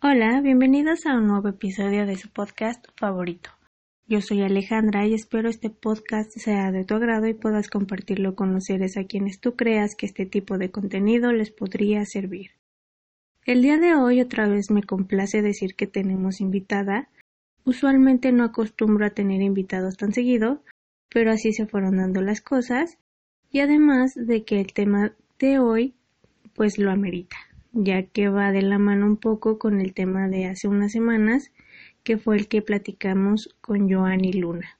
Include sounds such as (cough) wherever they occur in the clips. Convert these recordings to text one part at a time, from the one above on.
Hola, bienvenidos a un nuevo episodio de su podcast favorito. Yo soy Alejandra y espero este podcast sea de tu agrado y puedas compartirlo con los seres a quienes tú creas que este tipo de contenido les podría servir. El día de hoy otra vez me complace decir que tenemos invitada. Usualmente no acostumbro a tener invitados tan seguido, pero así se fueron dando las cosas y además de que el tema de hoy pues lo amerita, ya que va de la mano un poco con el tema de hace unas semanas que fue el que platicamos con y Luna.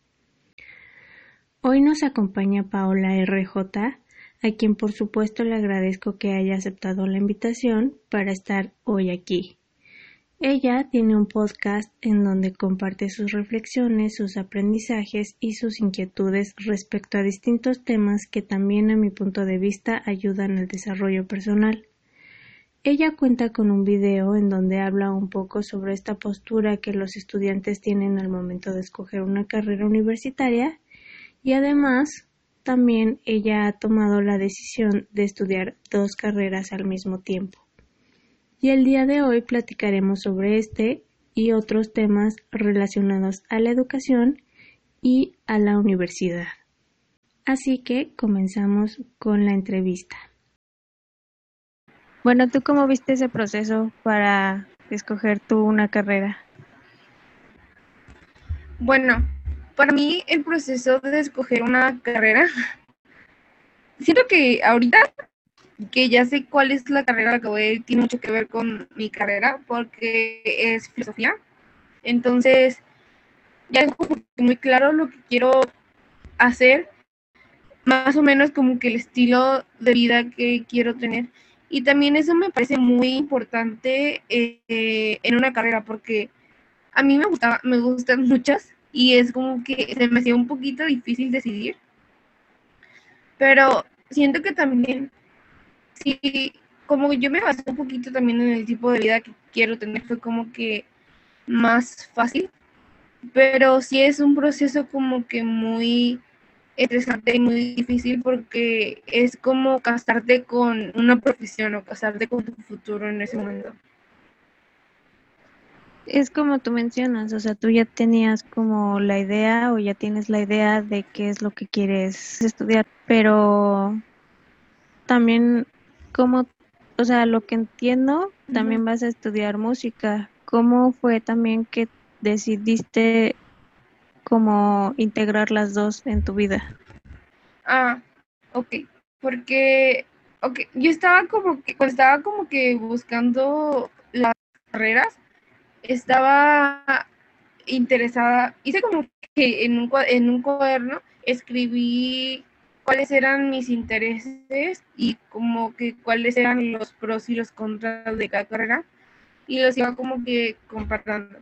Hoy nos acompaña Paola RJ, a quien por supuesto le agradezco que haya aceptado la invitación para estar hoy aquí. Ella tiene un podcast en donde comparte sus reflexiones, sus aprendizajes y sus inquietudes respecto a distintos temas que también a mi punto de vista ayudan al desarrollo personal. Ella cuenta con un video en donde habla un poco sobre esta postura que los estudiantes tienen al momento de escoger una carrera universitaria y además también ella ha tomado la decisión de estudiar dos carreras al mismo tiempo. Y el día de hoy platicaremos sobre este y otros temas relacionados a la educación y a la universidad. Así que comenzamos con la entrevista. Bueno, ¿tú cómo viste ese proceso para escoger tú una carrera? Bueno, para mí el proceso de escoger una carrera, siento que ahorita que ya sé cuál es la carrera que voy, tiene mucho que ver con mi carrera porque es filosofía. Entonces, ya es muy claro lo que quiero hacer, más o menos como que el estilo de vida que quiero tener. Y también eso me parece muy importante eh, en una carrera porque a mí me gustaba, me gustan (laughs) muchas y es como que se me hacía un poquito difícil decidir. Pero siento que también, sí, como yo me basé un poquito también en el tipo de vida que quiero tener, fue como que más fácil. Pero sí es un proceso como que muy estresante y muy difícil porque es como casarte con una profesión o casarte con tu futuro en ese momento. Es como tú mencionas, o sea, tú ya tenías como la idea o ya tienes la idea de qué es lo que quieres estudiar, pero también como, o sea, lo que entiendo, también vas a estudiar música. ¿Cómo fue también que decidiste como integrar las dos en tu vida? Ah, ok, porque, ok, yo estaba como que, cuando estaba como que buscando las carreras, estaba interesada, hice como que en un, en un cuaderno escribí cuáles eran mis intereses y como que cuáles eran los pros y los contras de cada carrera y los iba como que compartiendo.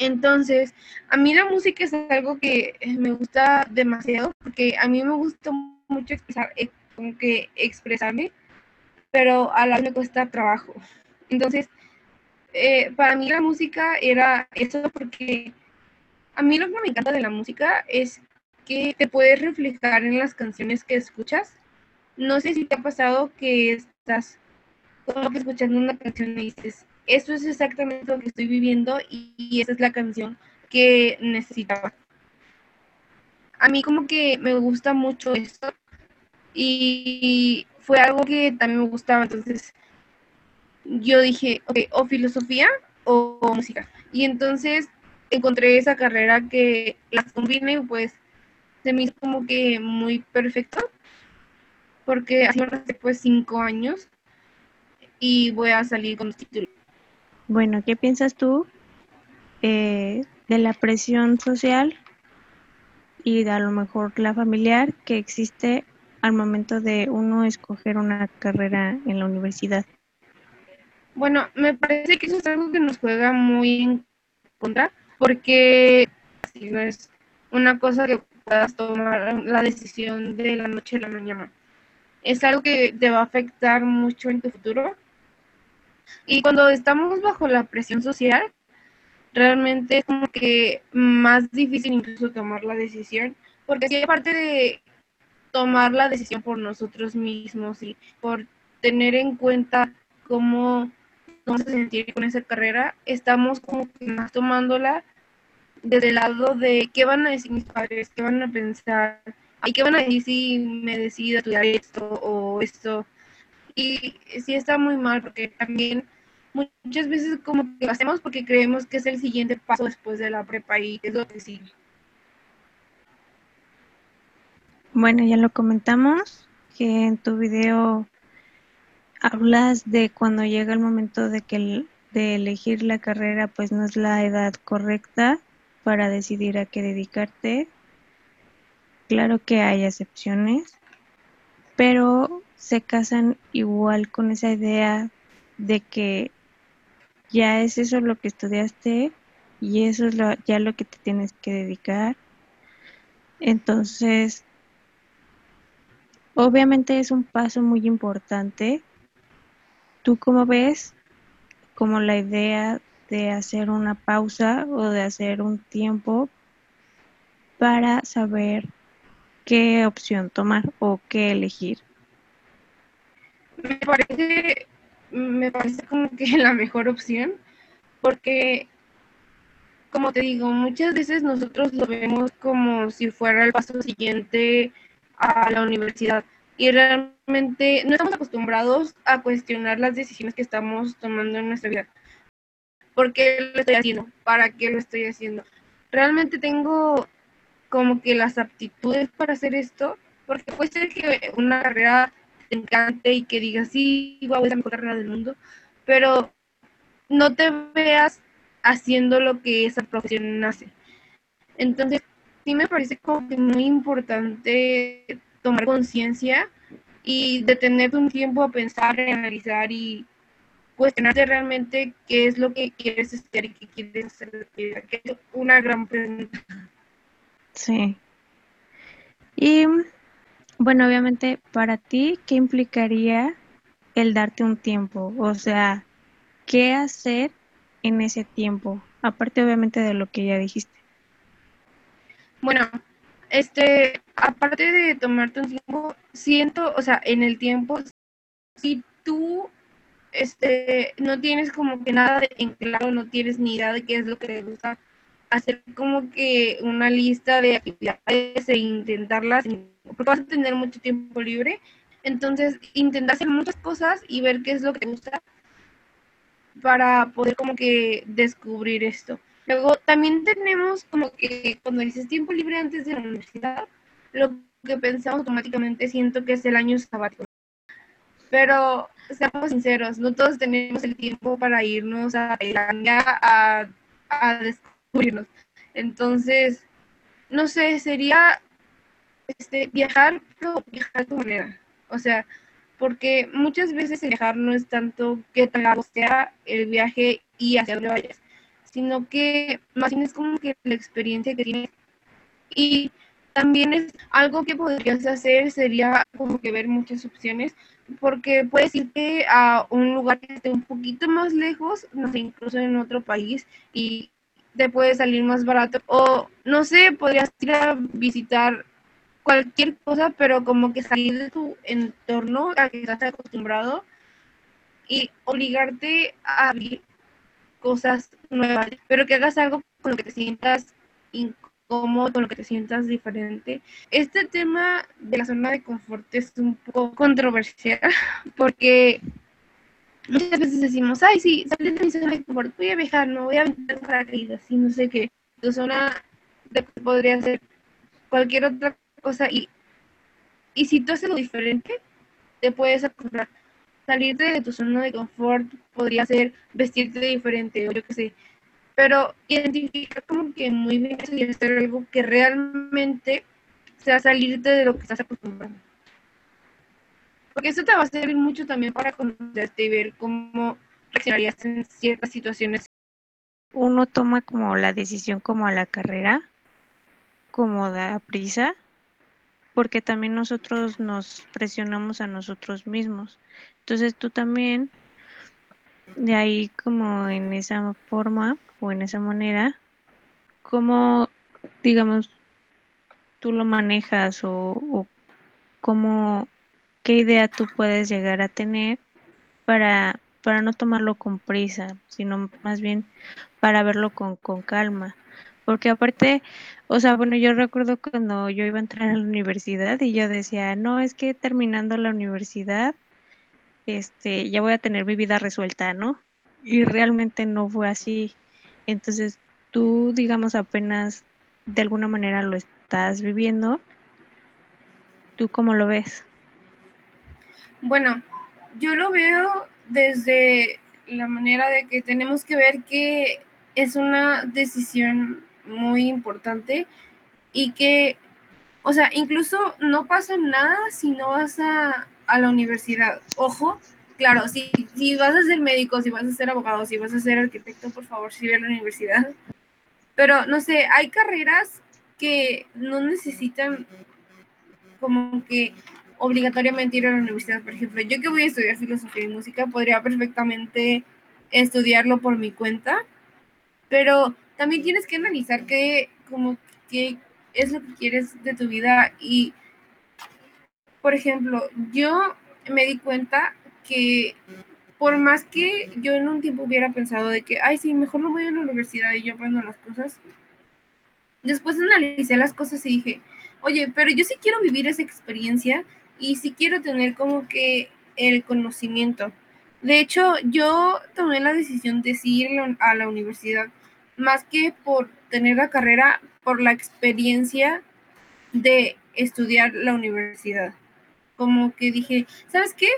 Entonces, a mí la música es algo que me gusta demasiado porque a mí me gusta mucho expresar, eh, como que expresarme, pero a la vez me cuesta trabajo. Entonces, eh, para mí la música era eso porque a mí lo que me encanta de la música es que te puedes reflejar en las canciones que escuchas. No sé si te ha pasado que estás como que escuchando una canción y dices, eso es exactamente lo que estoy viviendo y, esa es la canción que necesitaba. A mí como que me gusta mucho esto y fue algo que también me gustaba, entonces yo dije, ok, o filosofía o, música. Y entonces encontré esa carrera que las combine, pues se me hizo como que muy perfecto, porque hace pues cinco años y voy a salir con los títulos. Bueno, ¿qué piensas tú eh, de la presión social y de a lo mejor la familiar que existe al momento de uno escoger una carrera en la universidad? Bueno, me parece que eso es algo que nos juega muy en contra, porque si no es una cosa que puedas tomar la decisión de la noche a la mañana. Es algo que te va a afectar mucho en tu futuro y cuando estamos bajo la presión social, realmente es como que más difícil incluso tomar la decisión, porque si aparte de tomar la decisión por nosotros mismos y por tener en cuenta cómo vamos a sentir con esa carrera, estamos como que más tomándola desde el lado de qué van a decir mis padres, qué van a pensar, y qué van a decir si me decido estudiar esto o esto. Y sí está muy mal porque también muchas veces como que lo hacemos porque creemos que es el siguiente paso después de la prepa y es lo que sigue. Bueno, ya lo comentamos, que en tu video hablas de cuando llega el momento de que de elegir la carrera, pues no es la edad correcta para decidir a qué dedicarte. Claro que hay excepciones, pero se casan igual con esa idea de que ya es eso lo que estudiaste y eso es lo, ya lo que te tienes que dedicar. Entonces, obviamente es un paso muy importante. ¿Tú cómo ves como la idea de hacer una pausa o de hacer un tiempo para saber qué opción tomar o qué elegir? Me parece me parece como que (laughs) la mejor opción, porque, como te digo, muchas veces nosotros lo vemos como si fuera el paso siguiente a la universidad y realmente no estamos acostumbrados a cuestionar las decisiones que estamos tomando en nuestra vida. ¿Por qué lo estoy haciendo? ¿Para qué lo estoy haciendo? ¿Realmente tengo como que las aptitudes para hacer esto? Porque puede ser que una carrera te encante y que digas, sí, wow, es la mejor carrera del mundo, pero no te veas haciendo lo que esa profesión hace. Entonces, sí me parece como que muy importante tomar conciencia y detenerte un tiempo a pensar, a analizar y cuestionarte realmente qué es lo que quieres estudiar y qué quieres hacer. Que es una gran pregunta. Sí. Y bueno, obviamente, para ti, ¿qué implicaría el darte un tiempo? O sea, ¿qué hacer en ese tiempo? Aparte, obviamente, de lo que ya dijiste. Bueno, este, aparte de tomarte un tiempo, siento, o sea, en el tiempo, si tú este, no tienes como que nada en claro, no tienes ni idea de qué es lo que te gusta, hacer como que una lista de actividades e intentarlas, porque vas a tener mucho tiempo libre, entonces intentar hacer muchas cosas y ver qué es lo que te gusta para poder como que descubrir esto. Luego también tenemos como que cuando dices tiempo libre antes de la universidad, lo que pensamos automáticamente siento que es el año sabático. Pero seamos sinceros, no todos tenemos el tiempo para irnos a Tailandia a, a descubrir entonces, no sé, sería este, viajar, pero viajar de manera. O sea, porque muchas veces el viajar no es tanto que tan largo sea el viaje y hacia dónde vayas, sino que más bien es como que la experiencia que tienes. Y también es algo que podrías hacer, sería como que ver muchas opciones, porque puedes irte a un lugar que esté un poquito más lejos, no sé, incluso en otro país, y te puede salir más barato. O no sé, podrías ir a visitar cualquier cosa, pero como que salir de tu entorno a que estás acostumbrado y obligarte a vivir cosas nuevas, pero que hagas algo con lo que te sientas incómodo, con lo que te sientas diferente. Este tema de la zona de confort es un poco controversial (laughs) porque muchas veces decimos, ay, sí, salí de mi zona de confort, voy a viajar, no voy a aventar paracaídas, y no sé qué. Tu zona de, podría ser cualquier otra cosa y, y si tú haces lo diferente, te puedes acostumbrar. Salirte de tu zona de confort podría ser vestirte diferente o yo qué sé. Pero identificar como que muy bien y hacer algo que realmente sea salirte de lo que estás acostumbrado. Porque eso te va a servir mucho también para conocerte y ver cómo reaccionarías en ciertas situaciones. Uno toma como la decisión como a la carrera, como da prisa, porque también nosotros nos presionamos a nosotros mismos. Entonces tú también, de ahí como en esa forma o en esa manera, como digamos, tú lo manejas o, o cómo qué idea tú puedes llegar a tener para para no tomarlo con prisa, sino más bien para verlo con, con calma. Porque aparte, o sea, bueno, yo recuerdo cuando yo iba a entrar a la universidad y yo decía, no, es que terminando la universidad, este, ya voy a tener mi vida resuelta, ¿no? Y realmente no fue así. Entonces, tú, digamos, apenas de alguna manera lo estás viviendo. ¿Tú cómo lo ves? Bueno, yo lo veo desde la manera de que tenemos que ver que es una decisión muy importante y que, o sea, incluso no pasa nada si no vas a, a la universidad. Ojo, claro, si, si vas a ser médico, si vas a ser abogado, si vas a ser arquitecto, por favor, sigue a la universidad. Pero no sé, hay carreras que no necesitan como que obligatoriamente ir a la universidad. Por ejemplo, yo que voy a estudiar filosofía y música, podría perfectamente estudiarlo por mi cuenta, pero también tienes que analizar qué, como, qué es lo que quieres de tu vida y, por ejemplo, yo me di cuenta que por más que yo en un tiempo hubiera pensado de que, ay, sí, mejor no voy a la universidad y yo aprendo las cosas, después analicé las cosas y dije, oye, pero yo sí quiero vivir esa experiencia y sí quiero tener como que el conocimiento. De hecho, yo tomé la decisión de ir a la universidad, más que por tener la carrera, por la experiencia de estudiar la universidad. Como que dije, ¿sabes qué?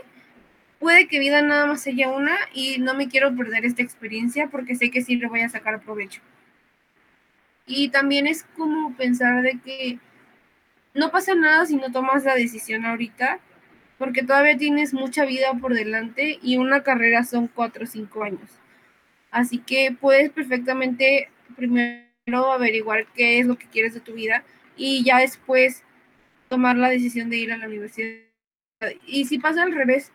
puede que vida nada más sea una y no me quiero perder esta experiencia porque sé que sí le voy a sacar provecho. Y también es como pensar de que no pasa nada si no tomas la decisión ahorita, porque todavía tienes mucha vida por delante y una carrera son cuatro o cinco años. Así que puedes perfectamente primero averiguar qué es lo que quieres de tu vida y ya después tomar la decisión de ir a la universidad. Y si pasa al revés,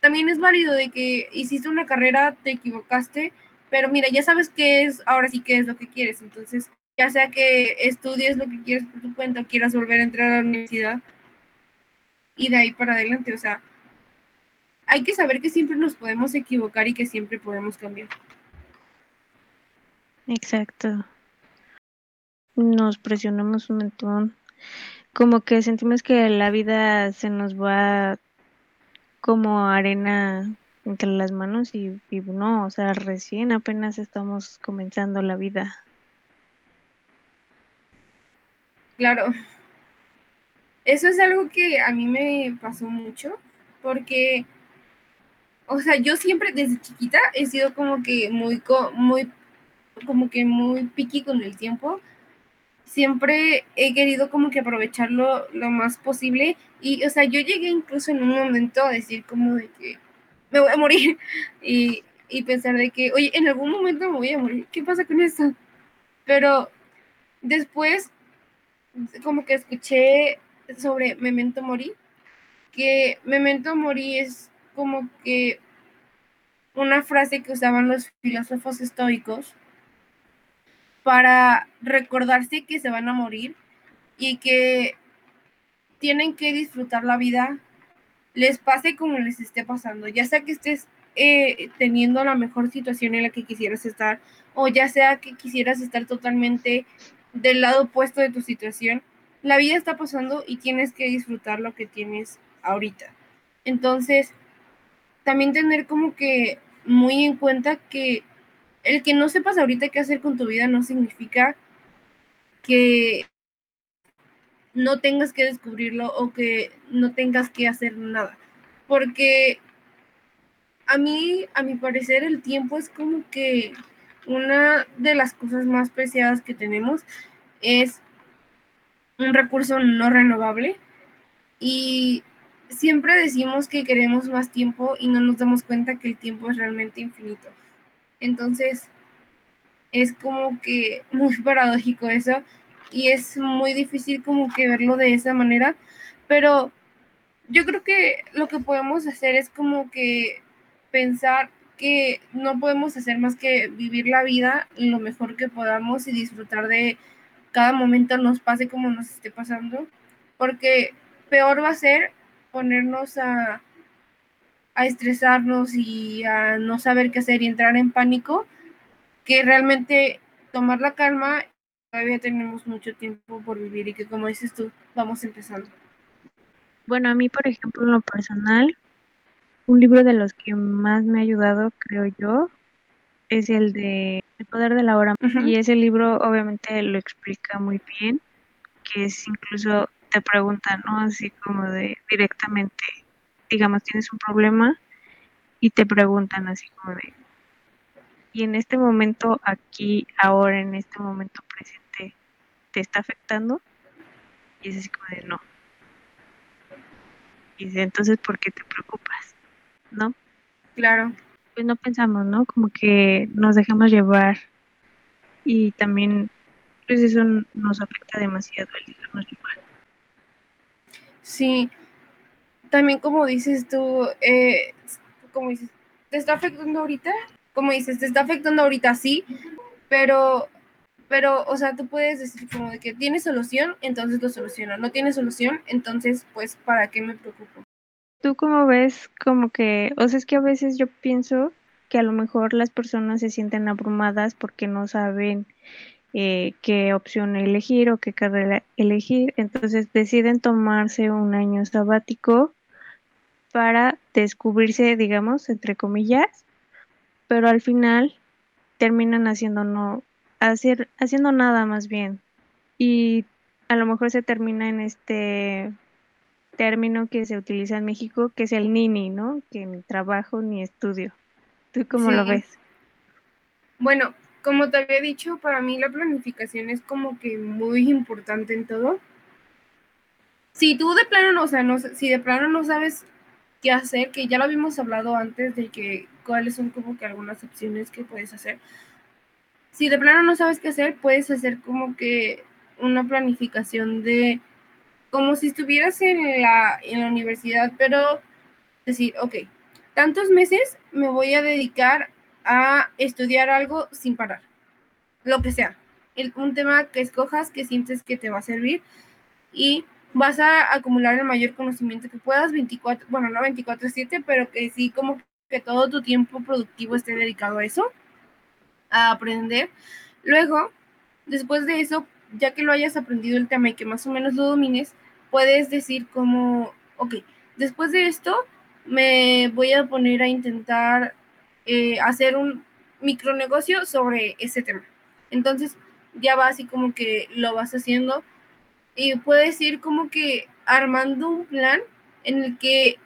también es válido de que hiciste una carrera, te equivocaste, pero mira, ya sabes qué es, ahora sí qué es lo que quieres. Entonces, ya sea que estudies lo que quieres por tu cuenta quieras volver a entrar a la universidad y de ahí para adelante, o sea, hay que saber que siempre nos podemos equivocar y que siempre podemos cambiar. Exacto. Nos presionamos un montón. Como que sentimos que la vida se nos va como arena entre las manos y, no, o sea, recién apenas estamos comenzando la vida. Claro. Eso es algo que a mí me pasó mucho, porque, o sea, yo siempre desde chiquita he sido como que muy, muy, como que muy piqui con el tiempo siempre he querido como que aprovecharlo lo más posible y, o sea, yo llegué incluso en un momento a decir como de que me voy a morir (laughs) y, y pensar de que, oye, en algún momento me voy a morir, ¿qué pasa con eso? Pero después como que escuché sobre Memento Mori, que Memento Mori es como que una frase que usaban los filósofos estoicos para recordarse que se van a morir y que tienen que disfrutar la vida, les pase como les esté pasando, ya sea que estés eh, teniendo la mejor situación en la que quisieras estar o ya sea que quisieras estar totalmente del lado opuesto de tu situación, la vida está pasando y tienes que disfrutar lo que tienes ahorita. Entonces, también tener como que muy en cuenta que el que no sepas ahorita qué hacer con tu vida no significa que no tengas que descubrirlo o que no tengas que hacer nada. Porque a mí, a mi parecer, el tiempo es como que una de las cosas más preciadas que tenemos es un recurso no renovable y siempre decimos que queremos más tiempo y no nos damos cuenta que el tiempo es realmente infinito. Entonces, es como que muy (laughs) paradójico eso y es muy difícil como que verlo de esa manera, pero yo creo que lo que podemos hacer es como que pensar que no podemos hacer más que vivir la vida lo mejor que podamos y disfrutar de cada momento nos pase como nos esté pasando, porque peor va a ser ponernos a a estresarnos y a no saber qué hacer y entrar en pánico, que realmente tomar la calma, todavía tenemos mucho tiempo por vivir y que como dices tú, vamos empezando. Bueno, a mí, por ejemplo, en lo personal, un libro de los que más me ha ayudado, creo yo, es el de El poder de la hora. Y ese libro obviamente lo explica muy bien, que es incluso te pregunta, ¿no? Así como de directamente, digamos, tienes un problema y te preguntan así como de, y en este momento, aquí, ahora, en este momento presente, ¿te está afectando? Y es así como de, no. Y dice, entonces, ¿por qué te preocupas? ¿No? Claro. Pues no pensamos, ¿no? Como que nos dejamos llevar y también, pues eso nos afecta demasiado el dejarnos llevar. Sí, también como dices tú, eh, como dices, ¿te está afectando ahorita? Como dices, te está afectando ahorita, sí, pero, pero, o sea, tú puedes decir como de que tiene solución, entonces lo soluciona. No tiene solución, entonces, pues, ¿para qué me preocupo? ¿Tú cómo ves como que, o sea, es que a veces yo pienso que a lo mejor las personas se sienten abrumadas porque no saben eh, qué opción elegir o qué carrera elegir, entonces deciden tomarse un año sabático para descubrirse, digamos, entre comillas, pero al final terminan haciendo no, hacer, haciendo nada más bien. Y a lo mejor se termina en este término que se utiliza en México, que es el nini, ¿no? Que ni trabajo ni estudio. ¿Tú cómo lo ves? Bueno, como te había dicho, para mí la planificación es como que muy importante en todo. Si tú de plano no, o sea, no, si de plano no sabes qué hacer, que ya lo habíamos hablado antes de que cuáles son como que algunas opciones que puedes hacer. Si de plano no sabes qué hacer, puedes hacer como que una planificación de como si estuvieras en la, en la universidad, pero decir, ok, tantos meses me voy a dedicar a estudiar algo sin parar, lo que sea, el, un tema que escojas que sientes que te va a servir y vas a acumular el mayor conocimiento que puedas, 24, bueno, no 24/7, pero que sí como que todo tu tiempo productivo esté dedicado a eso, a aprender. Luego, después de eso, ya que lo hayas aprendido el tema y que más o menos lo domines, puedes decir como, ok, después de esto me voy a poner a intentar eh, hacer un micronegocio sobre ese tema. Entonces, ya va así como que lo vas haciendo y puedes ir como que armando un plan en el que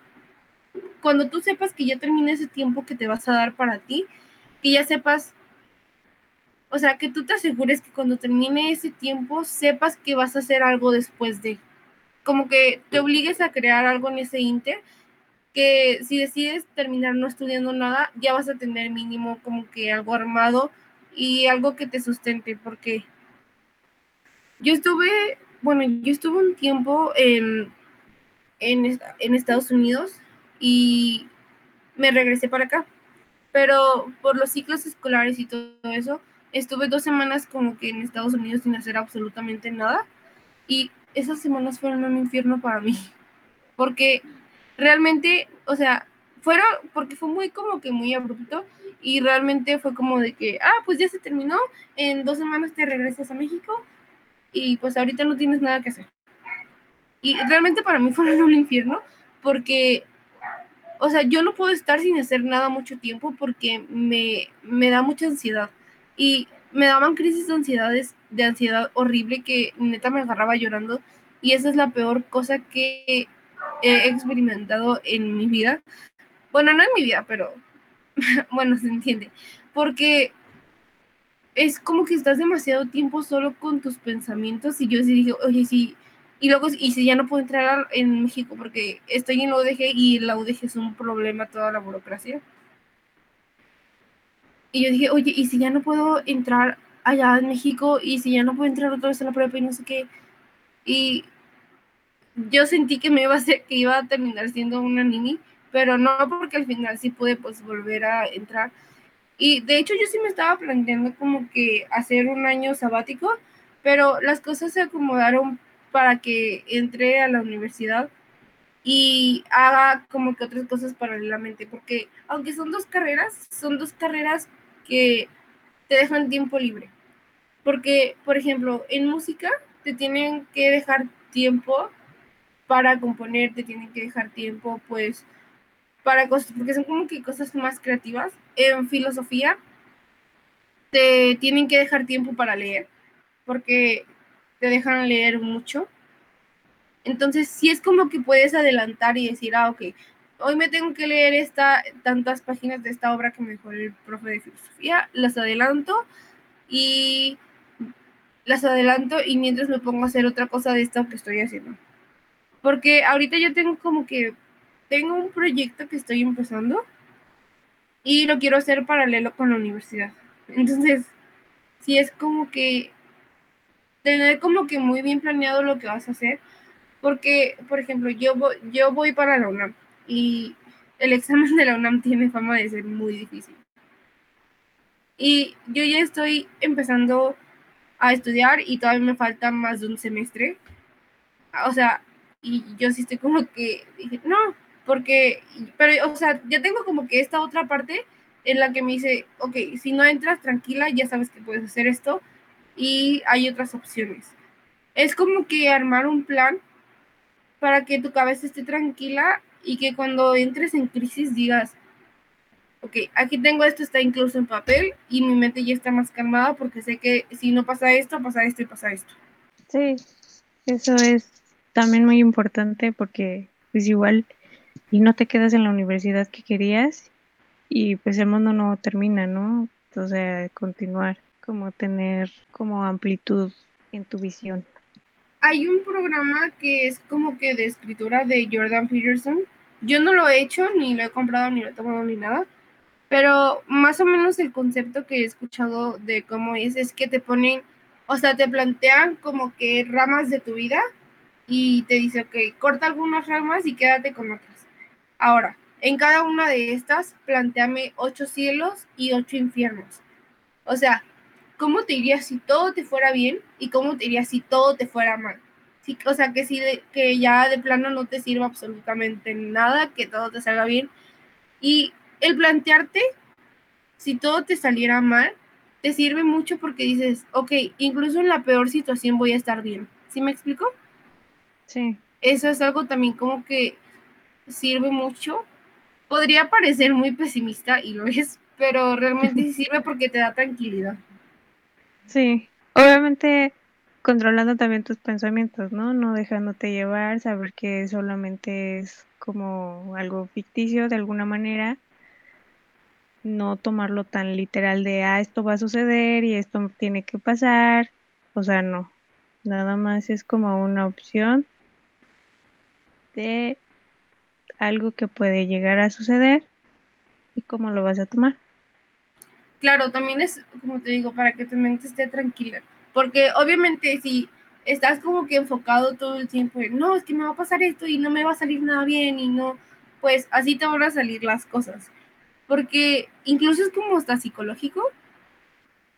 cuando tú sepas que ya termina ese tiempo que te vas a dar para ti, que ya sepas o sea, que tú te asegures que cuando termine ese tiempo sepas que vas a hacer algo después de. Como que te obligues a crear algo en ese inter, que si decides terminar no estudiando nada, ya vas a tener mínimo como que algo armado y algo que te sustente, porque yo estuve, bueno, yo estuve un tiempo en, en, en Estados Unidos y me regresé para acá, pero por los ciclos escolares y todo eso, estuve dos semanas como que en Estados Unidos sin hacer absolutamente nada y esas semanas fueron un infierno para mí (laughs) porque realmente, o sea, fueron porque fue muy como que muy abrupto y realmente fue como de que, ah, pues ya se terminó, en dos semanas te regresas a México y pues ahorita no tienes nada que hacer. Y realmente para mí (laughs) fue un infierno porque, o sea, yo no puedo estar sin hacer nada mucho tiempo porque me, me da mucha ansiedad y me daban crisis de ansiedades, de ansiedad horrible que neta me agarraba llorando y esa es la peor cosa que he experimentado en mi vida. Bueno, no en mi vida, pero (laughs) bueno, se entiende. Porque es como que estás demasiado tiempo solo con tus pensamientos y yo sí dije, oye, sí, y luego, y si ya no puedo entrar en México porque estoy en la UDG y la UDG es un problema toda la burocracia. Y yo dije, oye, ¿y si ya no puedo entrar allá en México? ¿Y si ya no puedo entrar otra vez a la prueba y no sé qué? Y yo sentí que me iba a ser, que iba a terminar siendo una nini, pero no porque al final sí pude pues volver a entrar. Y de hecho yo sí me estaba planteando como que hacer un año sabático, pero las cosas se acomodaron para que entré a la universidad y haga como que otras cosas paralelamente, porque aunque son dos carreras, son dos carreras que te dejan tiempo libre. Porque, por ejemplo, en música te tienen que dejar tiempo para componer, te tienen que dejar tiempo, pues, para cosas, porque son como que cosas más creativas. En filosofía te tienen que dejar tiempo para leer, porque te dejan leer mucho. Entonces, sí es como que puedes adelantar y decir, ah, ok, hoy me tengo que leer esta, tantas páginas de esta obra que me dejó el profe de filosofía, las adelanto y las adelanto y mientras me pongo a hacer otra cosa de esto que estoy haciendo. Porque ahorita yo tengo como que, tengo un proyecto que estoy empezando y lo quiero hacer paralelo con la universidad. Entonces, sí es como que tener como que muy bien planeado lo que vas a hacer, porque, por ejemplo, yo yo voy para la UNAM y el examen de la UNAM tiene fama de ser muy difícil. Y yo ya estoy empezando a estudiar y todavía me falta más de un semestre. O sea, y yo sí estoy como que dije, no, porque, pero, o sea, ya tengo como que esta otra parte en la que me dice, ok, si no entras tranquila, ya sabes que puedes hacer esto y hay otras opciones. Es como que armar un plan para que tu cabeza esté tranquila y que cuando entres en crisis digas, ok, aquí tengo esto, está incluso en papel y mi mente ya está más calmada porque sé que si no pasa esto, pasa esto y pasa esto. Sí, eso es también muy importante porque pues igual y no te quedas en la universidad que querías y pues el mundo no termina, ¿no? Entonces, continuar, como tener como amplitud en tu visión. Hay un programa que es como que de escritura de Jordan Peterson. Yo no lo he hecho, ni lo he comprado, ni lo he tomado, ni nada pero más o menos el concepto que he escuchado de cómo es, es que te ponen, o sea, te plantean como que ramas de tu vida y te dice, ok, corta algunas ramas y quédate con otras. Ahora, en cada una de estas, planteame ocho cielos y ocho infiernos. O sea, ¿cómo te iría si todo te fuera bien y cómo te iría si todo te fuera mal? Sí, o sea, que, si que ya de plano no te sirva absolutamente nada, que todo te salga bien. Y el plantearte, si todo te saliera mal, te sirve mucho porque dices, ok, incluso en la peor situación voy a estar bien. ¿Sí me explico? Sí. Eso es algo también como que sirve mucho. Podría parecer muy pesimista y lo (laughs) es, pero realmente sirve porque te da tranquilidad. Sí, obviamente controlando también tus pensamientos, ¿no? No dejándote llevar, saber que solamente es como algo ficticio de alguna manera no tomarlo tan literal de, ah, esto va a suceder y esto tiene que pasar. O sea, no. Nada más es como una opción de algo que puede llegar a suceder y cómo lo vas a tomar. Claro, también es, como te digo, para que tu mente esté tranquila. Porque obviamente si estás como que enfocado todo el tiempo en, no, es que me va a pasar esto y no me va a salir nada bien y no, pues así te van a salir las cosas porque incluso es como hasta psicológico,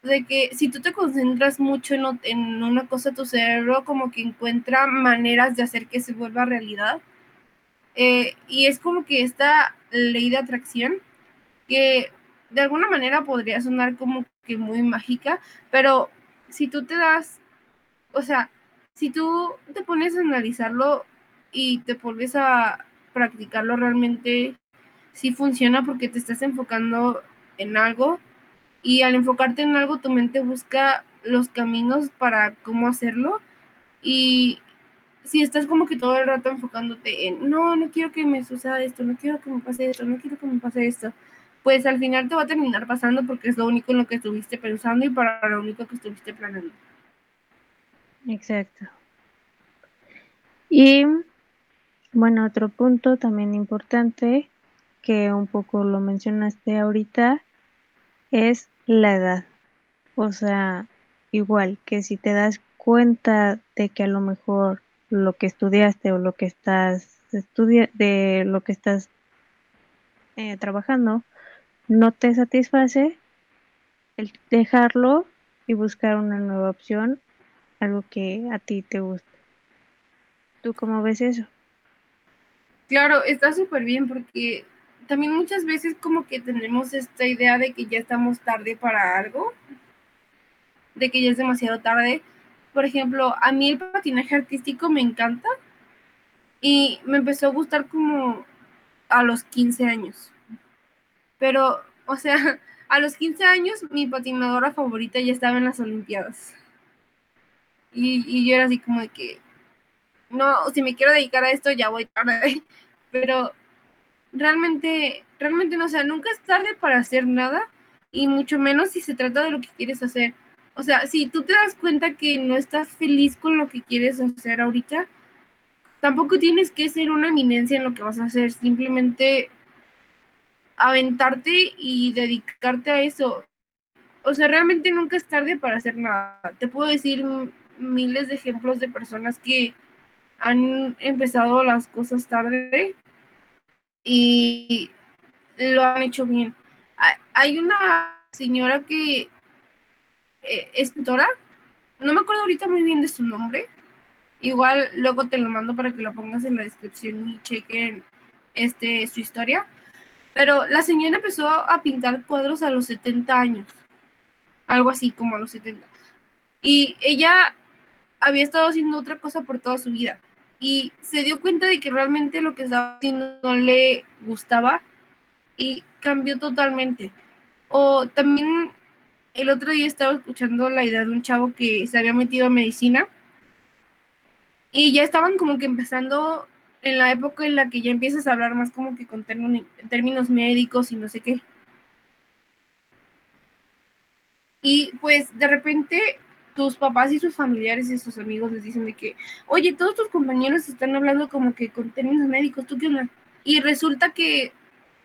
de que si tú te concentras mucho en, una cosa, tu cerebro como que encuentra maneras de hacer que se vuelva realidad. Eh, y es como que esta ley de atracción, que de alguna manera podría sonar como que muy mágica, pero si tú te das, o sea, si tú te pones a analizarlo y te pones a practicarlo realmente sí funciona porque te estás enfocando en algo y al enfocarte en algo tu mente busca los caminos para cómo hacerlo y si estás como que todo el rato enfocándote en no, no quiero que me suceda esto, no quiero que me pase esto, no quiero que me pase esto, pues al final te va a terminar pasando porque es lo único en lo que estuviste pensando y para lo único que estuviste planeando. Exacto. Y bueno, otro punto también importante que un poco lo mencionaste ahorita, es la edad. O sea, igual que si te das cuenta de que a lo mejor lo que estudiaste o lo que estás estudia de lo que estás eh, trabajando no te satisface, el dejarlo y buscar una nueva opción, algo que a ti te guste. ¿Tú cómo ves eso? Claro, está súper bien porque también muchas veces como que tenemos esta idea de que ya estamos tarde para algo, de que ya es demasiado tarde. Por ejemplo, a mí el patinaje artístico me encanta y me empezó a gustar como a los 15 años. Pero, o sea, (laughs) a los 15 años mi patinadora favorita ya estaba en las Olimpiadas. Y, y yo era así como de que, no, si me quiero dedicar a esto ya voy tarde. (laughs) Pero realmente, realmente no, o sea, nunca es tarde para hacer nada y mucho menos si se trata de lo que quieres hacer. O sea, si tú te das cuenta que no estás feliz con lo que quieres hacer ahorita, tampoco tienes que ser una eminencia en lo que vas a hacer, simplemente aventarte y dedicarte a eso. O sea, realmente nunca es tarde para hacer nada. Te puedo decir miles de ejemplos de personas que han empezado las cosas tarde y lo han hecho bien. Hay una señora que eh, es tutora, no me acuerdo ahorita muy bien de su nombre, igual luego te lo mando para que lo pongas en la descripción y chequen este, su historia, pero la señora empezó a pintar cuadros a los 70 años, algo así como a los 70. Y ella había estado haciendo otra cosa por toda su vida y se dio cuenta de que realmente lo que estaba haciendo no le gustaba y cambió totalmente. O también el otro día estaba escuchando la idea de un chavo que se había metido a medicina y ya estaban como que empezando en la época en la que ya empiezas a hablar más como que con términos médicos y no sé qué. Y pues de repente tus papás y sus familiares y sus amigos les dicen de que, oye, todos tus compañeros están hablando como que con términos médicos, ¿tú qué onda? Y resulta que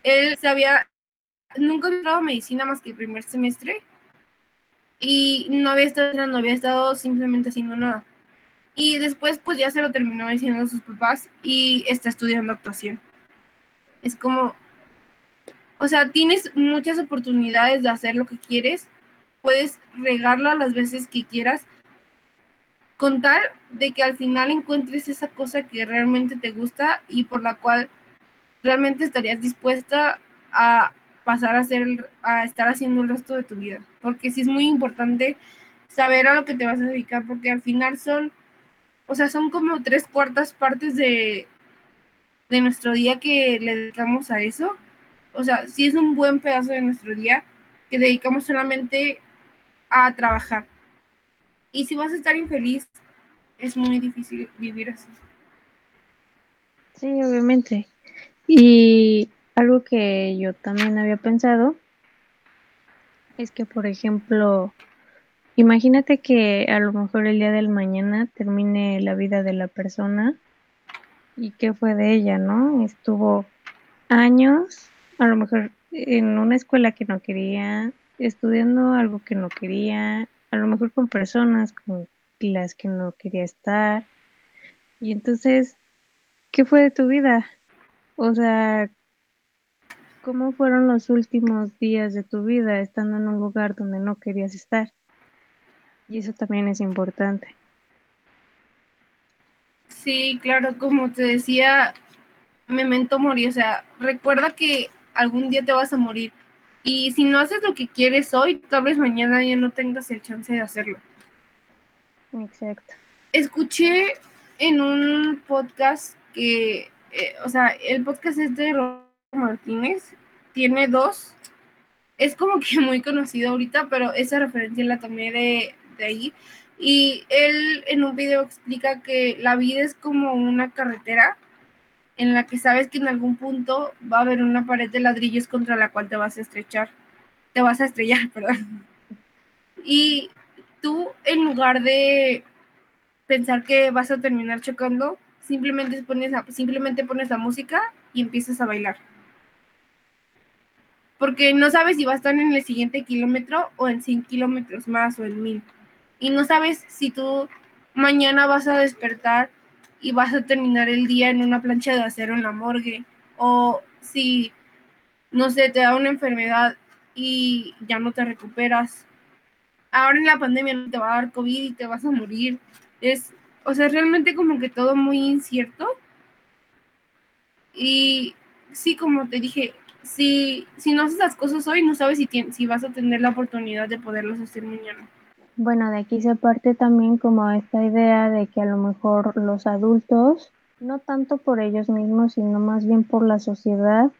él se había, nunca había entrado medicina más que el primer semestre y no había estado, no había estado simplemente haciendo nada. Y después pues ya se lo terminó diciendo a sus papás y está estudiando actuación. Es como, o sea, tienes muchas oportunidades de hacer lo que quieres puedes regarla las veces que quieras, con tal de que al final encuentres esa cosa que realmente te gusta y por la cual realmente estarías dispuesta a pasar a hacer a estar haciendo el resto de tu vida, porque sí es muy importante saber a lo que te vas a dedicar, porque al final son, o sea, son como tres cuartas partes de, de nuestro día que le dedicamos a eso. O sea, sí es un buen pedazo de nuestro día que dedicamos solamente a trabajar. Y si vas a estar infeliz, es muy difícil vivir así. Sí, obviamente. Y algo que yo también había pensado es que, por ejemplo, imagínate que a lo mejor el día del mañana termine la vida de la persona y qué fue de ella, ¿no? Estuvo años, a lo mejor en una escuela que no quería, estudiando algo que no quería, a lo mejor con personas con las que no quería estar. Y entonces, ¿qué fue de tu vida? O sea, ¿cómo fueron los últimos días de tu vida estando en un lugar donde no querías estar? Y eso también es importante. Sí, claro, como te decía, memento morir, o sea, recuerda que algún día te vas a morir y si no haces lo que quieres hoy, tal vez mañana ya no tengas el chance de hacerlo. Exacto. Escuché en un podcast que, eh, o sea, el podcast es de Roberto Martínez, tiene dos. Es como que muy conocido ahorita, pero esa referencia la tomé de, de ahí. Y él en un video explica que la vida es como una carretera en la que sabes que en algún punto va a haber una pared de ladrillos contra la cual te vas a estrechar, te vas a estrellar, (laughs) perdón. Y tú, en lugar de pensar que vas a terminar chocando, simplemente pones, simplemente pones la música y empiezas a bailar. Porque no sabes si va a estar en el siguiente kilómetro o en 100 kilómetros más o en 1000. Y no sabes si tú mañana vas a despertar y vas a terminar el día en una plancha de acero en la morgue. O si, no sé, te da una enfermedad y ya no te recuperas. Ahora en la pandemia no te va a dar COVID y te vas a morir. Es, o sea, realmente como que todo muy incierto. Y sí, como te dije, si, si no haces las cosas hoy, no sabes si, si vas a tener la oportunidad de poderlas hacer mañana. Bueno, de aquí se parte también como esta idea de que a lo mejor los adultos, no tanto por ellos mismos, sino más bien por la sociedad,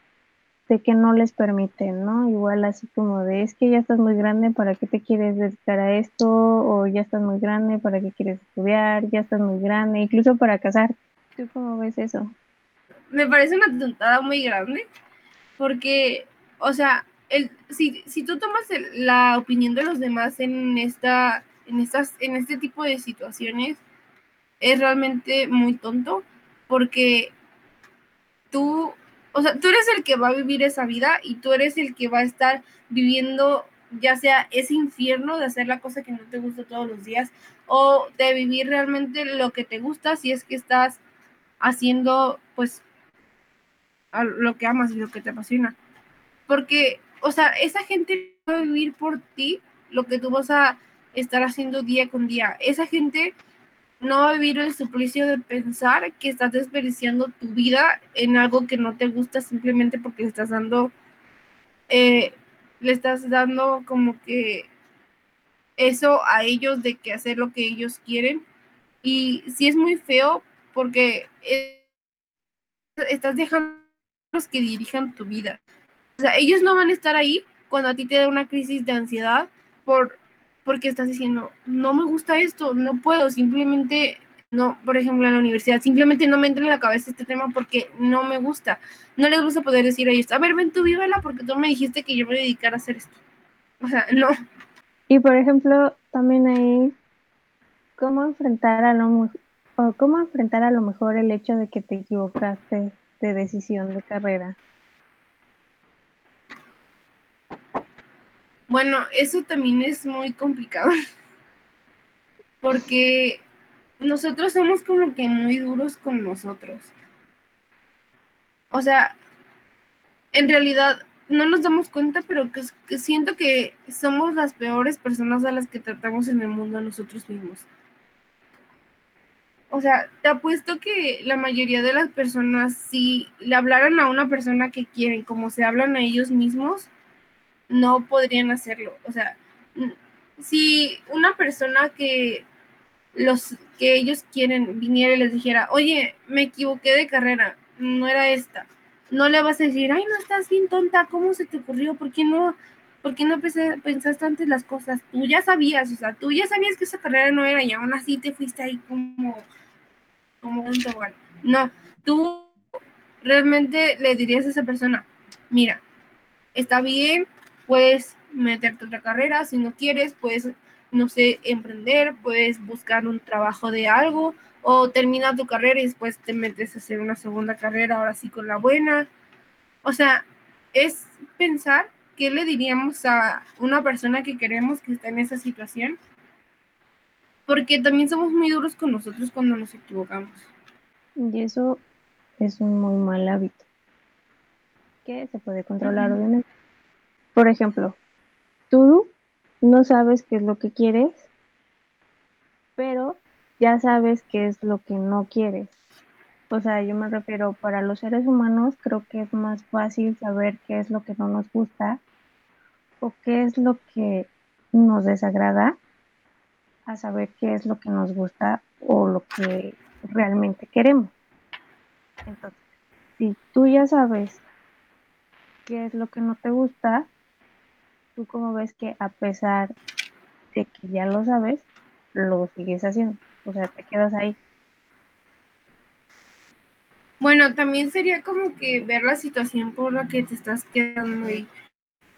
de que no les permiten, ¿no? Igual así como de, es que ya estás muy grande, ¿para qué te quieres dedicar a esto? O ya estás muy grande, ¿para qué quieres estudiar? Ya estás muy grande, incluso para casar. ¿Tú cómo ves eso? Me parece una tontada muy grande, porque, o sea, si, si tú tomas la opinión de los demás en, esta, en, estas, en este tipo de situaciones, es realmente muy tonto, porque tú o sea, tú eres el que va a vivir esa vida y tú eres el que va a estar viviendo ya sea ese infierno de hacer la cosa que no te gusta todos los días o de vivir realmente lo que te gusta si es que estás haciendo pues lo que amas y lo que te apasiona. Porque, o sea, esa gente va a vivir por ti lo que tú vas a estar haciendo día con día. Esa gente no vivir el suplicio de pensar que estás desperdiciando tu vida en algo que no te gusta simplemente porque le estás dando, eh, le estás dando como que eso a ellos de que hacer lo que ellos quieren. Y sí es muy feo porque estás dejando los que dirijan tu vida. O sea, ellos no van a estar ahí cuando a ti te da una crisis de ansiedad por porque estás diciendo, no me gusta esto, no puedo, simplemente no, por ejemplo, en la universidad, simplemente no me entra en la cabeza este tema porque no me gusta. No les gusta poder decir a ellos, a ver, ven tú, vívela porque tú me dijiste que yo me dedicara a hacer esto. O sea, (laughs) no. Y por ejemplo, también hay cómo enfrentar a lo o cómo enfrentar a lo mejor el hecho de que te equivocaste de decisión de carrera. Bueno, eso también es muy complicado. (laughs) Porque nosotros somos como que muy duros con nosotros. O sea, en realidad no nos damos cuenta, pero que, siento que somos las peores personas a las que tratamos en el mundo a nosotros mismos. O sea, te apuesto que la mayoría de las personas, si le hablaran a una persona que quieren, como se hablan a ellos mismos, no podrían hacerlo. O sea, si una persona que los que ellos quieren viniera y les dijera, oye, me equivoqué de carrera, no era esta, no le vas a decir, ay, no estás bien tonta, ¿cómo se te ocurrió? ¿Por qué no, por qué no pensaste antes las cosas? Tú ya sabías, o sea, tú ya sabías que esa carrera no era y aún así te fuiste ahí como, como un tobogán. No, tú realmente le dirías a esa persona, mira, está bien, puedes meterte otra carrera, si no quieres, puedes, no sé, emprender, puedes buscar un trabajo de algo o termina tu carrera y después te metes a hacer una segunda carrera, ahora sí con la buena. O sea, es pensar qué le diríamos a una persona que queremos que está en esa situación, porque también somos muy duros con nosotros cuando nos equivocamos. Y eso es un muy mal hábito que se puede controlar, obviamente. Por ejemplo, tú no sabes qué es lo que quieres, pero ya sabes qué es lo que no quieres. O sea, yo me refiero, para los seres humanos creo que es más fácil saber qué es lo que no nos gusta o qué es lo que nos desagrada a saber qué es lo que nos gusta o lo que realmente queremos. Entonces, si tú ya sabes qué es lo que no te gusta, ¿Tú cómo ves que a pesar de que ya lo sabes, lo sigues haciendo? O sea, te quedas ahí. Bueno, también sería como que ver la situación por la que te estás quedando ahí.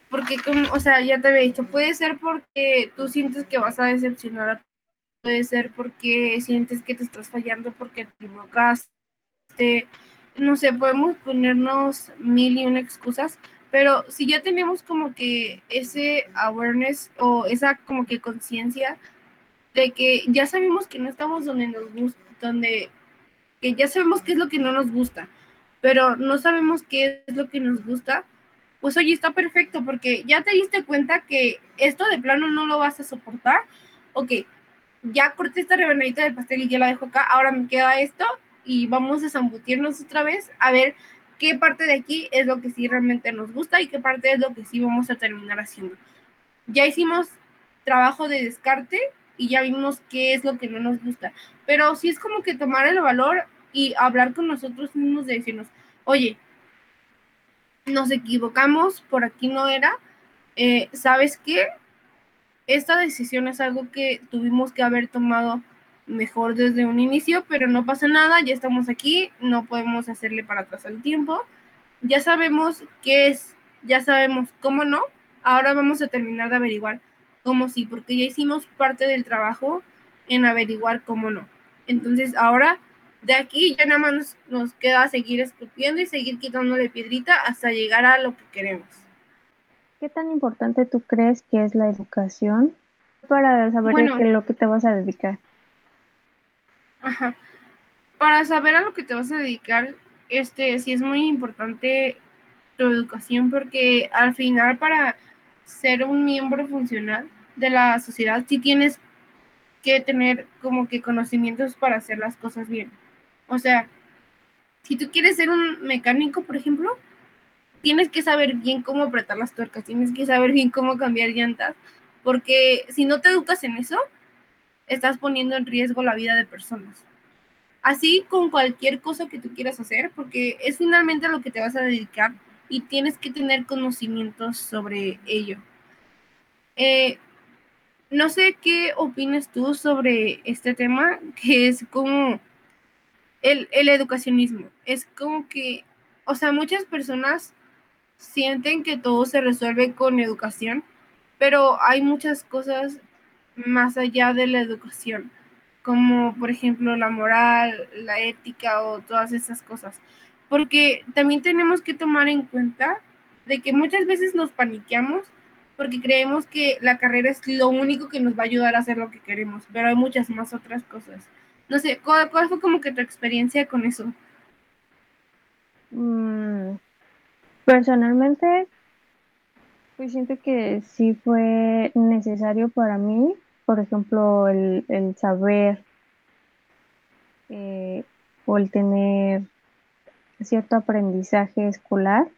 Porque, como, o sea, ya te había dicho, puede ser porque tú sientes que vas a decepcionar a puede ser porque sientes que te estás fallando porque te equivocaste. No sé, podemos ponernos mil y una excusas, pero si ya tenemos como que ese awareness o esa como que conciencia de que ya sabemos que no estamos donde nos gusta, donde que ya sabemos qué es lo que no nos gusta, pero no sabemos qué es lo que nos gusta, pues oye, está perfecto porque ya te diste cuenta que esto de plano no lo vas a soportar. Ok, ya corté esta rebanadita del pastel y ya la dejo acá, ahora me queda esto y vamos a zambutirnos otra vez a ver qué parte de aquí es lo que sí realmente nos gusta y qué parte es lo que sí vamos a terminar haciendo. Ya hicimos trabajo de descarte y ya vimos qué es lo que no nos gusta. Pero sí es como que tomar el valor y hablar con nosotros mismos de decirnos, oye, nos equivocamos, por aquí no era, eh, ¿sabes qué? Esta decisión es algo que tuvimos que haber tomado mejor desde un inicio, pero no pasa nada, ya estamos aquí, no podemos hacerle para atrás el tiempo, ya sabemos qué es, ya sabemos cómo no, ahora vamos a terminar de averiguar cómo sí, porque ya hicimos parte del trabajo en averiguar cómo no. Entonces ahora de aquí ya nada más nos, queda seguir escupiendo y seguir quitándole piedrita hasta llegar a lo que queremos. ¿Qué tan importante tú crees que es la educación para saber a lo que te vas a dedicar? Ajá. Para saber a lo que te vas a dedicar, este sí es muy importante tu educación porque al final para ser un miembro funcional de la sociedad sí tienes que tener como que conocimientos para hacer las cosas bien. O sea, si tú quieres ser un mecánico, por ejemplo, tienes que saber bien cómo apretar las tuercas, tienes que saber bien cómo cambiar llantas, porque si no te educas en eso, estás poniendo en riesgo la vida de personas. Así con cualquier cosa que tú quieras hacer, porque es finalmente a lo que te vas a dedicar y tienes que tener conocimientos sobre ello. Eh, no sé qué opinas tú sobre este tema, que es como el, el educacionismo. Es como que, o sea, muchas personas sienten que todo se resuelve con educación, pero hay muchas cosas más allá de la educación, como por ejemplo la moral, la ética o todas esas cosas. Porque también tenemos que tomar en cuenta de que muchas veces nos paniqueamos porque creemos que la carrera es lo único que nos va a ayudar a hacer lo que queremos, pero hay muchas más otras cosas. No sé, ¿cuál, fue como que tu experiencia con eso? Mm, personalmente, pues siento que sí fue necesario para mí por ejemplo, el, saber eh, o el tener cierto aprendizaje escolar.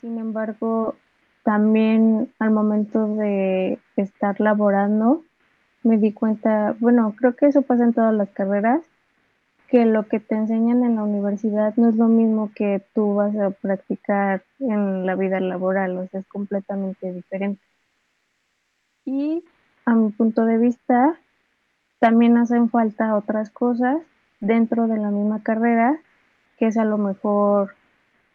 Sin embargo, también al momento de estar laborando, me di cuenta, bueno, creo que eso pasa en todas las carreras, que lo que te enseñan en la universidad no es lo mismo que tú vas a practicar en la vida laboral, o sea, es completamente diferente. Y a mi punto de vista, también hacen falta otras cosas dentro de la misma carrera, que es a lo mejor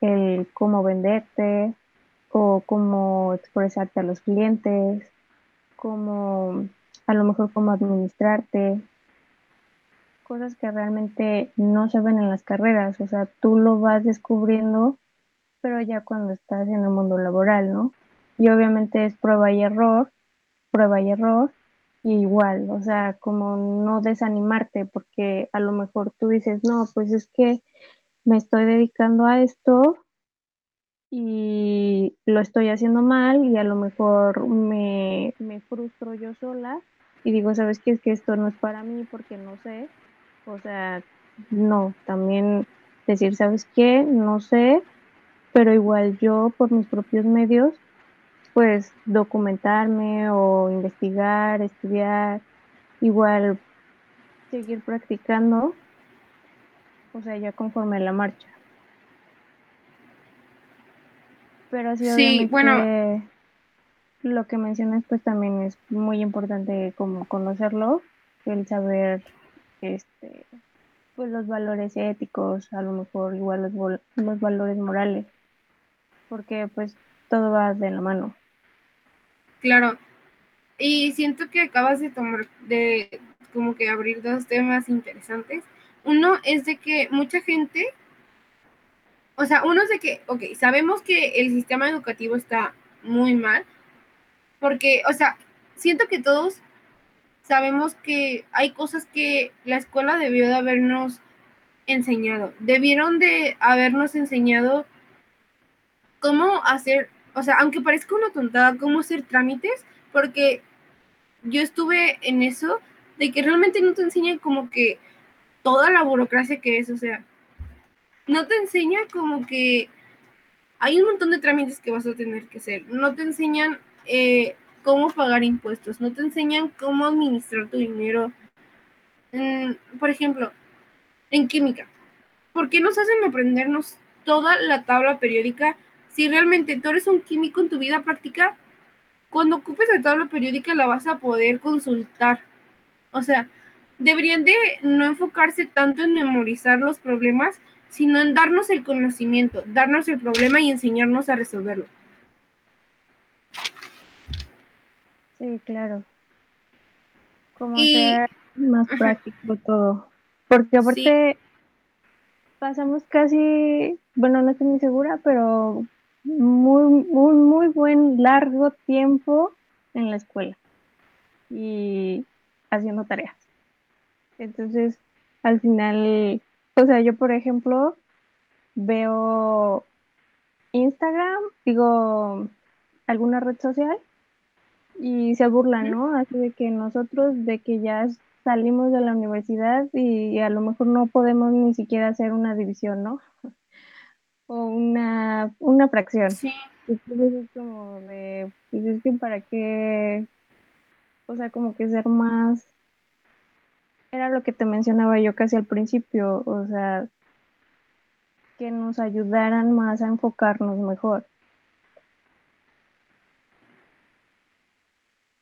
el cómo venderte o cómo expresarte a los clientes, cómo a lo mejor cómo administrarte, cosas que realmente no se ven en las carreras, o sea, tú lo vas descubriendo, pero ya cuando estás en el mundo laboral, ¿no? Y obviamente es prueba y error, prueba y error, y igual, o sea, como no desanimarte, porque a lo mejor tú dices, no, pues es que me estoy dedicando a esto y lo estoy haciendo mal y a lo mejor me, me frustro yo sola y digo, ¿sabes qué? Es que esto no es para mí porque no sé. O sea, no, también decir, ¿sabes qué? No sé, pero igual yo por mis propios medios pues documentarme o investigar, estudiar, igual seguir practicando, o sea, ya conforme la marcha. Pero sí, bueno, lo que mencionas pues también es muy importante como conocerlo, el saber este pues los valores éticos, a lo mejor igual los, los valores morales, porque pues todo va de la mano. Claro. Y siento que acabas de tomar, de como que abrir dos temas interesantes. Uno es de que mucha gente, o sea, uno es de que, ok, sabemos que el sistema educativo está muy mal, porque, o sea, siento que todos sabemos que hay cosas que la escuela debió de habernos enseñado. Debieron de habernos enseñado cómo hacer o sea, aunque parezca una tontada, cómo hacer trámites, porque yo estuve en eso de que realmente no te enseñan como que toda la burocracia que es, o sea, no te enseña como que hay un montón de trámites que vas a tener que hacer. No te enseñan eh, cómo pagar impuestos, no te enseñan cómo administrar tu dinero. por ejemplo, en química, ¿por qué nos hacen aprendernos toda la tabla periódica si realmente tú eres un químico en tu vida práctica? Cuando ocupes la tabla periódica la vas a poder consultar. O sea, deberían de no enfocarse tanto en memorizar los problemas, sino en darnos el conocimiento, darnos el problema y enseñarnos a resolverlo. Sí, claro. Como ser más práctico todo. Porque aparte pasamos casi, bueno, no estoy muy segura, pero muy, muy, muy buen largo tiempo en la escuela y haciendo tareas. Entonces, al final, o sea, yo por ejemplo veo Instagram, digo, alguna red social y se burlan, ¿no? Así de que nosotros, de que ya salimos de la universidad y a lo mejor no podemos ni siquiera hacer una división, ¿no? O una, una fracción. Sí. Entonces es como de, pues es que para qué, o sea, como que ser más, era lo que te mencionaba yo casi al principio, o sea, que nos ayudaran más a enfocarnos mejor.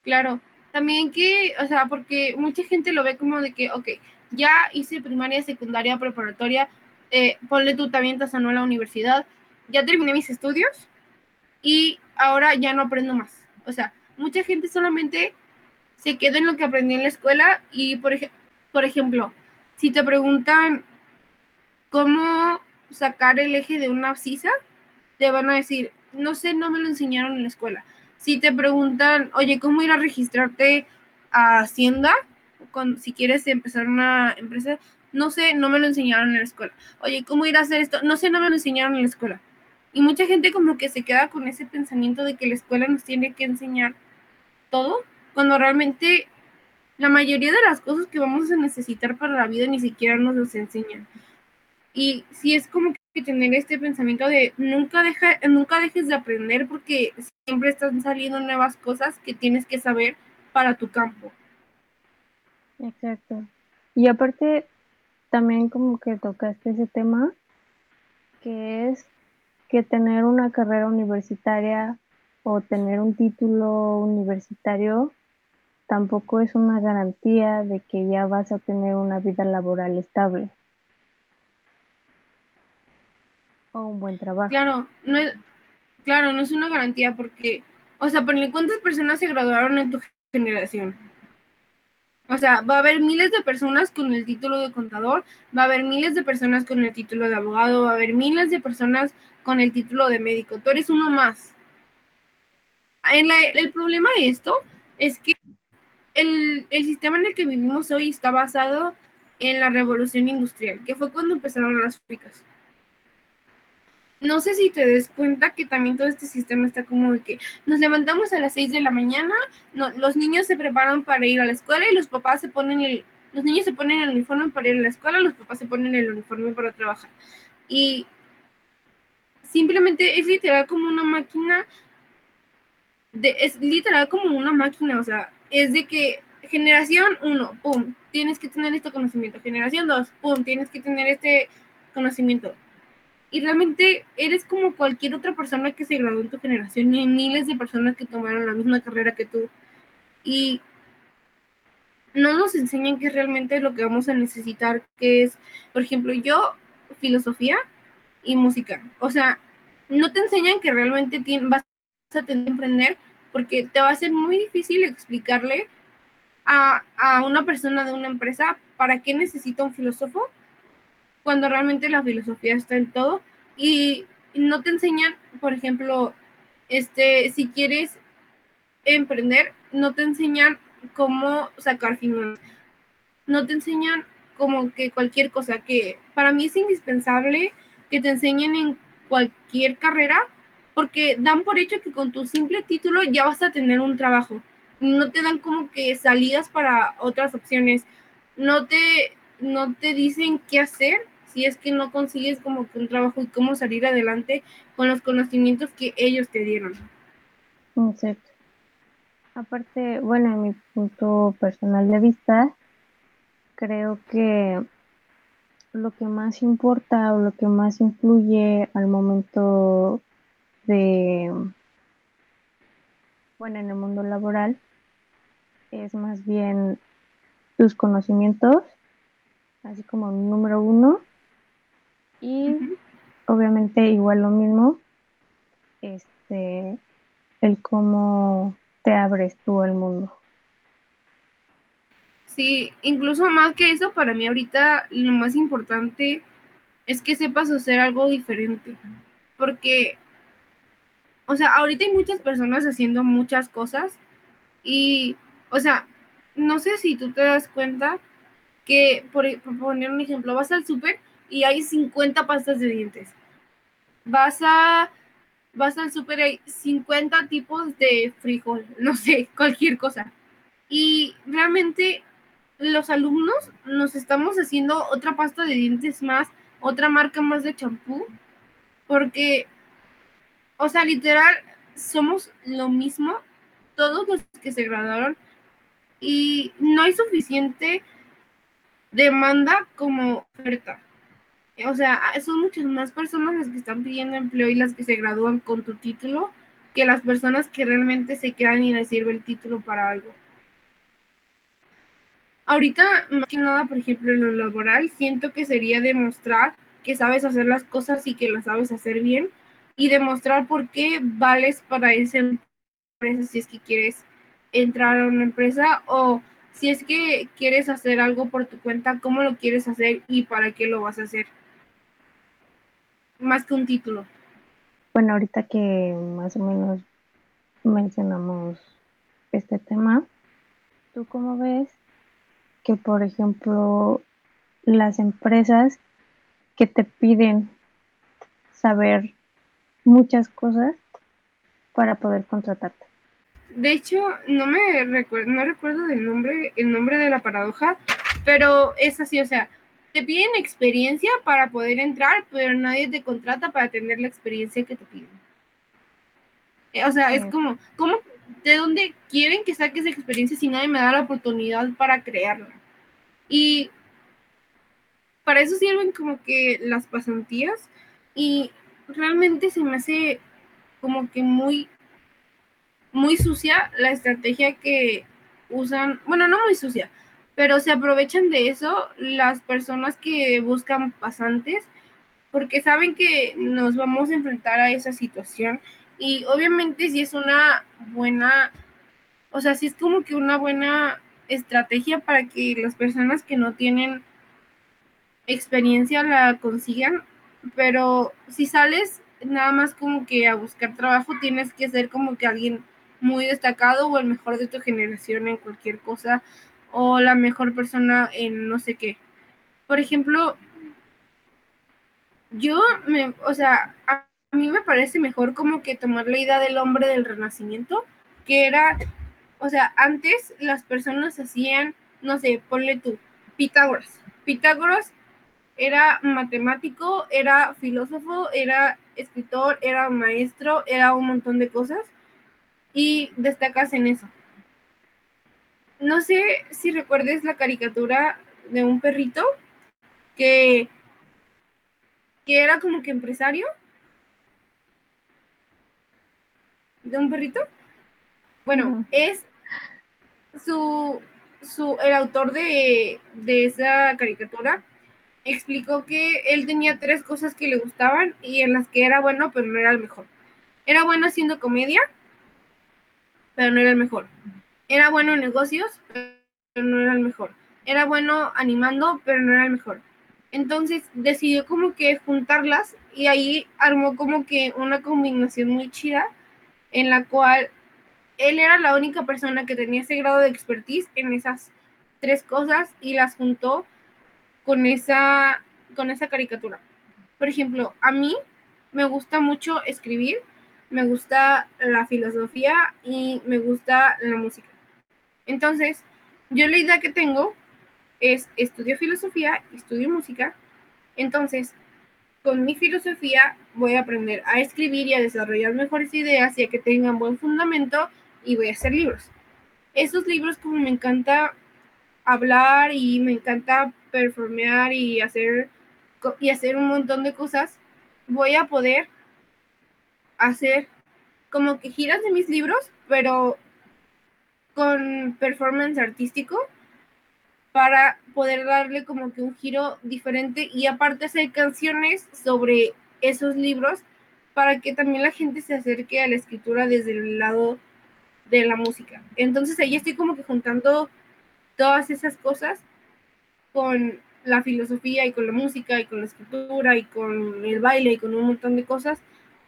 Claro, también que, o sea, porque mucha gente lo ve como de que, ok, ya hice primaria, secundaria, preparatoria, eh, ponle tú también a la universidad, ya terminé mis estudios y ahora ya no aprendo más. O sea, mucha gente solamente se queda en lo que aprendí en la escuela y, por, por ejemplo, si te preguntan cómo sacar el eje de una abscisa, te van a decir, no sé, no me lo enseñaron en la escuela. Si te preguntan, oye, ¿cómo ir a registrarte a Hacienda? Con, si quieres empezar una empresa, no sé, no me lo enseñaron en la escuela. Oye, ¿cómo ir a hacer esto? No sé, no me lo enseñaron en la escuela. Y mucha gente como que se queda con ese pensamiento de que la escuela nos tiene que enseñar todo, cuando realmente la mayoría de las cosas que vamos a necesitar para la vida ni siquiera nos los enseñan. Y si es como que tener este pensamiento de nunca, deja, nunca dejes de aprender porque siempre están saliendo nuevas cosas que tienes que saber para tu campo. Exacto. Y aparte, también como que tocaste ese tema, que es que tener una carrera universitaria o tener un título universitario tampoco es una garantía de que ya vas a tener una vida laboral estable o un buen trabajo. Claro, no es, claro, no es una garantía porque, o sea, ¿cuántas personas se graduaron en tu generación? O sea, va a haber miles de personas con el título de contador, va a haber miles de personas con el título de abogado, va a haber miles de personas con el título de médico. Tú eres uno más. el problema de esto es que el, el sistema en el que vivimos hoy está basado en la revolución industrial, que fue cuando empezaron las fábricas no sé si te des cuenta que también todo este sistema está como de que nos levantamos a las 6 de la mañana, los niños se preparan para ir a la escuela y los papás se ponen el, los niños se ponen el uniforme para ir a la escuela, los papás se ponen el uniforme para trabajar. Y simplemente es literal como una máquina, es literal como una máquina, o sea, es de que generación 1, pum, tienes que tener este conocimiento, generación 2, pum, tienes que tener este conocimiento y realmente eres como cualquier otra persona que se graduó en tu generación y hay miles de personas que tomaron la misma carrera que tú. Y no nos enseñan qué realmente es lo que vamos a necesitar, que es, por ejemplo, yo, filosofía y música. O sea, no te enseñan que realmente vas a tener que emprender porque te va a ser muy difícil explicarle a, a una persona de una empresa para qué necesita un filósofo cuando realmente la filosofía está en todo y no te enseñan, por ejemplo, este, si quieres emprender, no te enseñan cómo sacar finanzas, no te enseñan como que cualquier cosa que para mí es indispensable que te enseñen en cualquier carrera porque dan por hecho que con tu simple título ya vas a tener un trabajo. No te dan como que salidas para otras opciones. No te, no te dicen qué hacer si es que no consigues como que un trabajo y cómo salir adelante con los conocimientos que ellos te dieron. Exacto. Aparte, bueno, en mi punto personal de vista, creo que lo que más importa o lo que más influye al momento de, bueno, en el mundo laboral, es más bien tus conocimientos, así como número uno, y obviamente igual lo mismo, este, el cómo te abres tú al mundo. Sí, incluso más que eso, para mí ahorita lo más importante es que sepas hacer algo diferente. Porque, o sea, ahorita hay muchas personas haciendo muchas cosas y, o sea, no sé si tú te das cuenta que, por, poner un ejemplo, vas al súper y hay 50 pastas de dientes. Vas a vas al súper, hay 50 tipos de frijol, (laughs) no sé, cualquier cosa. Y realmente los alumnos nos estamos haciendo otra pasta de dientes más, otra marca más de champú, porque, o sea, literal, somos lo mismo, todos los que se graduaron, y no hay suficiente demanda como oferta. O sea, son muchas más personas las que están pidiendo empleo y las que se gradúan con tu título que las personas que realmente se quedan y les sirve el título para algo. Ahorita, más que nada, por ejemplo, en lo laboral, siento que sería demostrar que sabes hacer las cosas y que las sabes hacer bien y demostrar por qué vales para esa empresa si es que quieres entrar a una empresa o si es que quieres hacer algo por tu cuenta, cómo lo quieres hacer y para qué lo vas a hacer más que un título. Bueno, ahorita que más o menos mencionamos este tema, ¿tú cómo ves que, por ejemplo, las empresas que te piden saber muchas cosas para poder contratarte? De hecho, no me recuerdo, no recuerdo el nombre, el nombre de la paradoja, pero es así, o sea, te piden experiencia para poder entrar, pero nadie te contrata para tener la experiencia que te piden. Eh, o sea, es como, ¿cómo, ¿de dónde quieren que saques esa experiencia si nadie me da la oportunidad para crearla? Y para eso sirven como que las pasantías y realmente se me hace como que muy, muy sucia la estrategia que usan, bueno, no muy sucia, pero se aprovechan de eso las personas que buscan pasantes porque saben que nos vamos a enfrentar a esa situación y obviamente si es una buena, o sea, si es como que una buena estrategia para que las personas que no tienen experiencia la consigan, pero si sales nada más como que a buscar trabajo tienes que ser como que alguien muy destacado o el mejor de tu generación en cualquier cosa o la mejor persona en no sé qué. Por ejemplo, yo me, o sea, a mí me parece mejor como que tomar la idea del hombre del renacimiento, que era, o sea, antes las personas hacían, no sé, ponle tú, Pitágoras. Pitágoras era matemático, era filósofo, era escritor, era maestro, era un montón de cosas y destacas en eso no sé si recuerdes la caricatura de un perrito que, que era como que empresario. De un perrito. Bueno, es su, su, el autor de, de esa caricatura explicó que él tenía tres cosas que le gustaban y en las que era bueno, pero no era el mejor. Era bueno haciendo comedia, pero no era el mejor. Era bueno en negocios, pero no era el mejor. Era bueno animando, pero no era el mejor. Entonces decidió como que juntarlas y ahí armó como que una combinación muy chida en la cual él era la única persona que tenía ese grado de expertise en esas tres cosas y las juntó con esa, con esa caricatura. Por ejemplo, a mí me gusta mucho escribir, me gusta la filosofía y me gusta la música. Entonces, yo la idea que tengo es estudio filosofía, estudio música, Entonces, con mi filosofía voy a aprender a escribir y a desarrollar mejores ideas y a que tengan buen fundamento y voy a hacer libros. Esos libros como me encanta hablar y me encanta performear y hacer y hacer un montón de cosas, voy a poder hacer como que giras de mis libros, pero con performance artístico para poder darle como que un giro diferente y aparte hacer canciones sobre esos libros para que también la gente se acerque a la escritura desde el lado de la música. Entonces ahí estoy como que juntando todas esas cosas con la filosofía y con la música y con la escritura y con el baile y con un montón de cosas.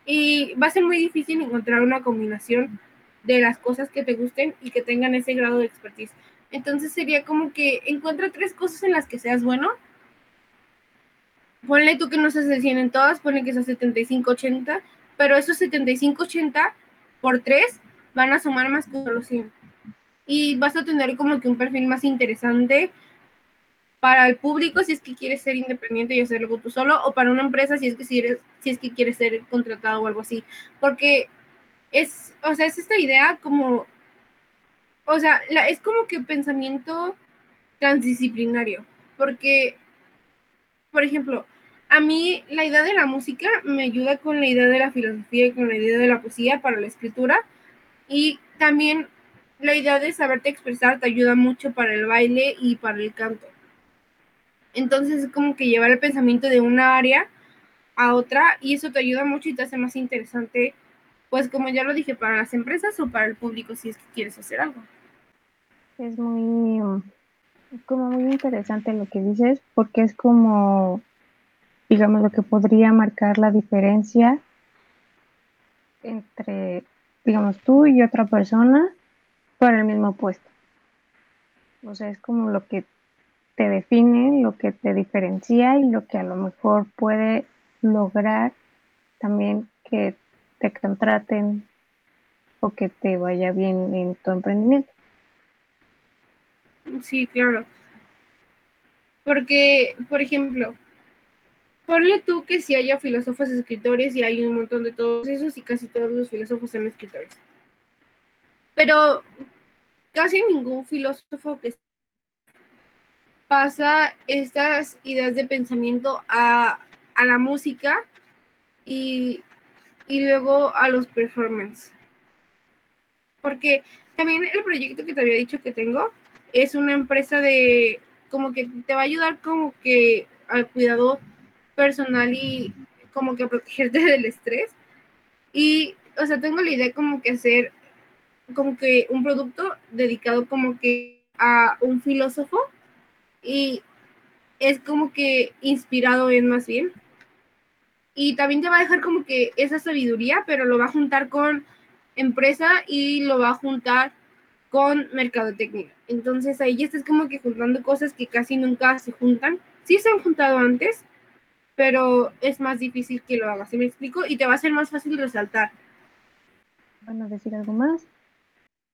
Y va a ser muy difícil encontrar una combinación de las cosas que te gusten y que tengan ese grado de expertise. Entonces sería como que encuentra tres cosas en las que seas bueno. Ponle tú que no seas de 100 en todas, ponle que seas 75-80, pero esos 75-80 por tres van a sumar más que los 100. Y vas a tener como que un perfil más interesante para el público si es que quieres ser independiente y hacerlo tú solo, o para una empresa si es que, si, eres, si es que quieres ser contratado o algo así. Porque es, o sea, es esta idea como, o sea, es como que pensamiento transdisciplinario, porque, por ejemplo, a mí la idea de la música me ayuda con la idea de la filosofía y con la idea de la poesía para la escritura, y también la idea de saberte expresar te ayuda mucho para el baile y para el canto. Entonces es como que llevar el pensamiento de una área a otra y eso te ayuda mucho y te hace más interesante, pues como ya lo dije, para las empresas o para el público si es que quieres hacer algo. Es muy, como muy interesante lo que dices porque es como, digamos, lo que podría marcar la diferencia entre, digamos, tú y otra persona para el mismo puesto. O sea, es como lo que te define, lo que te diferencia y lo que a lo mejor puede lograr también que te contraten o que te vaya bien en tu emprendimiento. Sí, claro. Porque, por ejemplo, ponle tú que si haya filósofos escritores y hay un montón de todos esos y casi todos los filósofos son escritores. Pero casi ningún filósofo que pasa estas ideas de pensamiento a, la música y, luego a los performance. Porque también el proyecto que te había dicho que tengo es una empresa de como que te va a ayudar como que al cuidado personal y como que a protegerte (laughs) del estrés. Y, o sea, tengo la idea como que hacer como que un producto dedicado como que a un filósofo y es como que inspirado en más bien. Y también te va a dejar como que esa sabiduría, pero lo va a juntar con empresa y lo va a juntar con mercadotecnia. Entonces ahí ya estás como que juntando cosas que casi nunca se juntan. Sí se han juntado antes, pero es más difícil que lo hagas. ¿Sí me explico? Y te va a ser más fácil resaltar. ¿Van a decir algo más?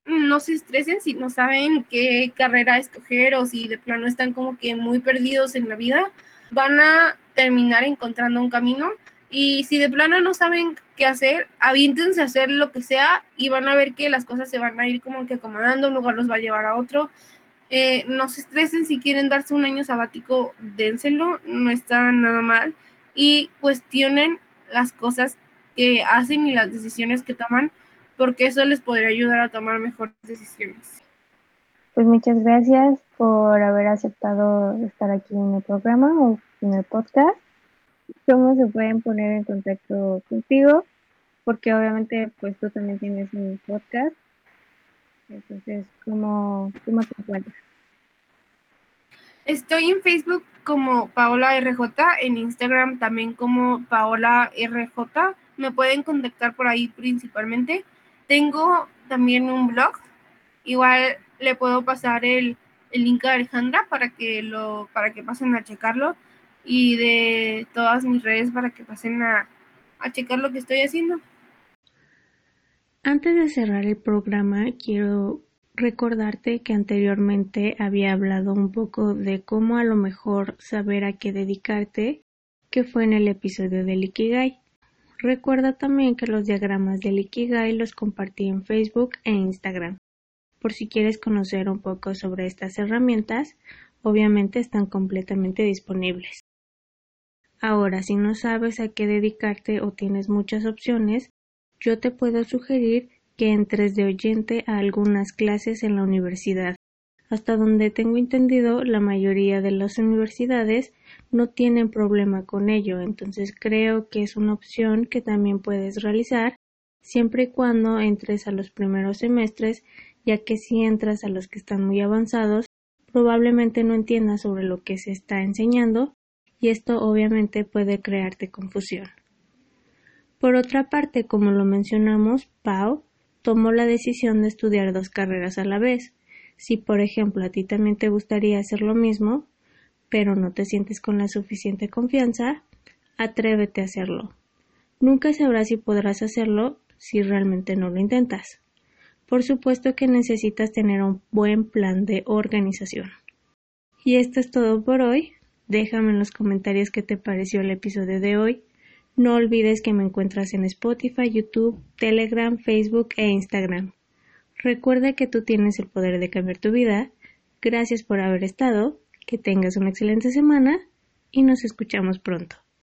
no se estresen si no saben qué carrera escoger o si de plano están como que muy perdidos en la vida, van a terminar encontrando un camino y si de plano no saben qué hacer, aviéntense a hacer lo que sea y van a ver que las cosas se van a ir como que acomodando, un lugar los va a llevar a otro. Eh, no se estresen si quieren darse un año sabático, dénselo, no está nada mal y cuestionen las cosas que hacen y las decisiones que toman porque eso les podría ayudar a tomar mejores decisiones. Pues muchas gracias por haber aceptado estar aquí en el programa o en el podcast. ¿Cómo se pueden poner en contacto contigo? Porque obviamente pues tú también tienes un podcast. Entonces, ¿cómo, cómo te encuentras? Estoy en Facebook como Paola RJ, en Instagram también como Paola RJ. Me pueden contactar por ahí principalmente. Tengo también un blog, igual le puedo pasar el, link a Alejandra para que lo para que pasen a checarlo y de mis redes para que pasen a, a checar lo que estoy haciendo. Antes de cerrar el programa, quiero recordarte que anteriormente había hablado un poco de cómo a lo mejor saber a qué dedicarte que fue en el episodio del Ikigai. Recuerda también que los diagramas del Ikigai los compartí en Facebook e Instagram. Por si quieres conocer un poco sobre estas herramientas, obviamente están completamente disponibles. Ahora, si no sabes a qué dedicarte o tienes muchas opciones, yo te puedo sugerir que entres de oyente a algunas clases en la universidad. Hasta donde tengo entendido, la mayoría de las universidades no tienen problema con ello, entonces creo que es una opción que también puedes realizar siempre y cuando entres a los primeros semestres, ya que si entras a los que están muy avanzados, probablemente no entiendas sobre lo que se está enseñando y esto obviamente puede crearte confusión. Por otra parte, como lo mencionamos, Pau tomó la decisión de estudiar dos carreras a la vez. Si, por ejemplo, a ti también te gustaría hacer lo mismo, pero no te sientes con la suficiente confianza, atrévete a hacerlo. Nunca sabrás si podrás hacerlo si realmente no lo intentas. Por supuesto que necesitas tener un buen plan de organización. Y esto es todo por hoy. Déjame en los comentarios qué te pareció el episodio de hoy. No olvides que me encuentras en Spotify, YouTube, Telegram, Facebook e Instagram. Recuerda que tú tienes el poder de cambiar tu vida. Gracias por haber estado que tengas una excelente semana y nos escuchamos pronto.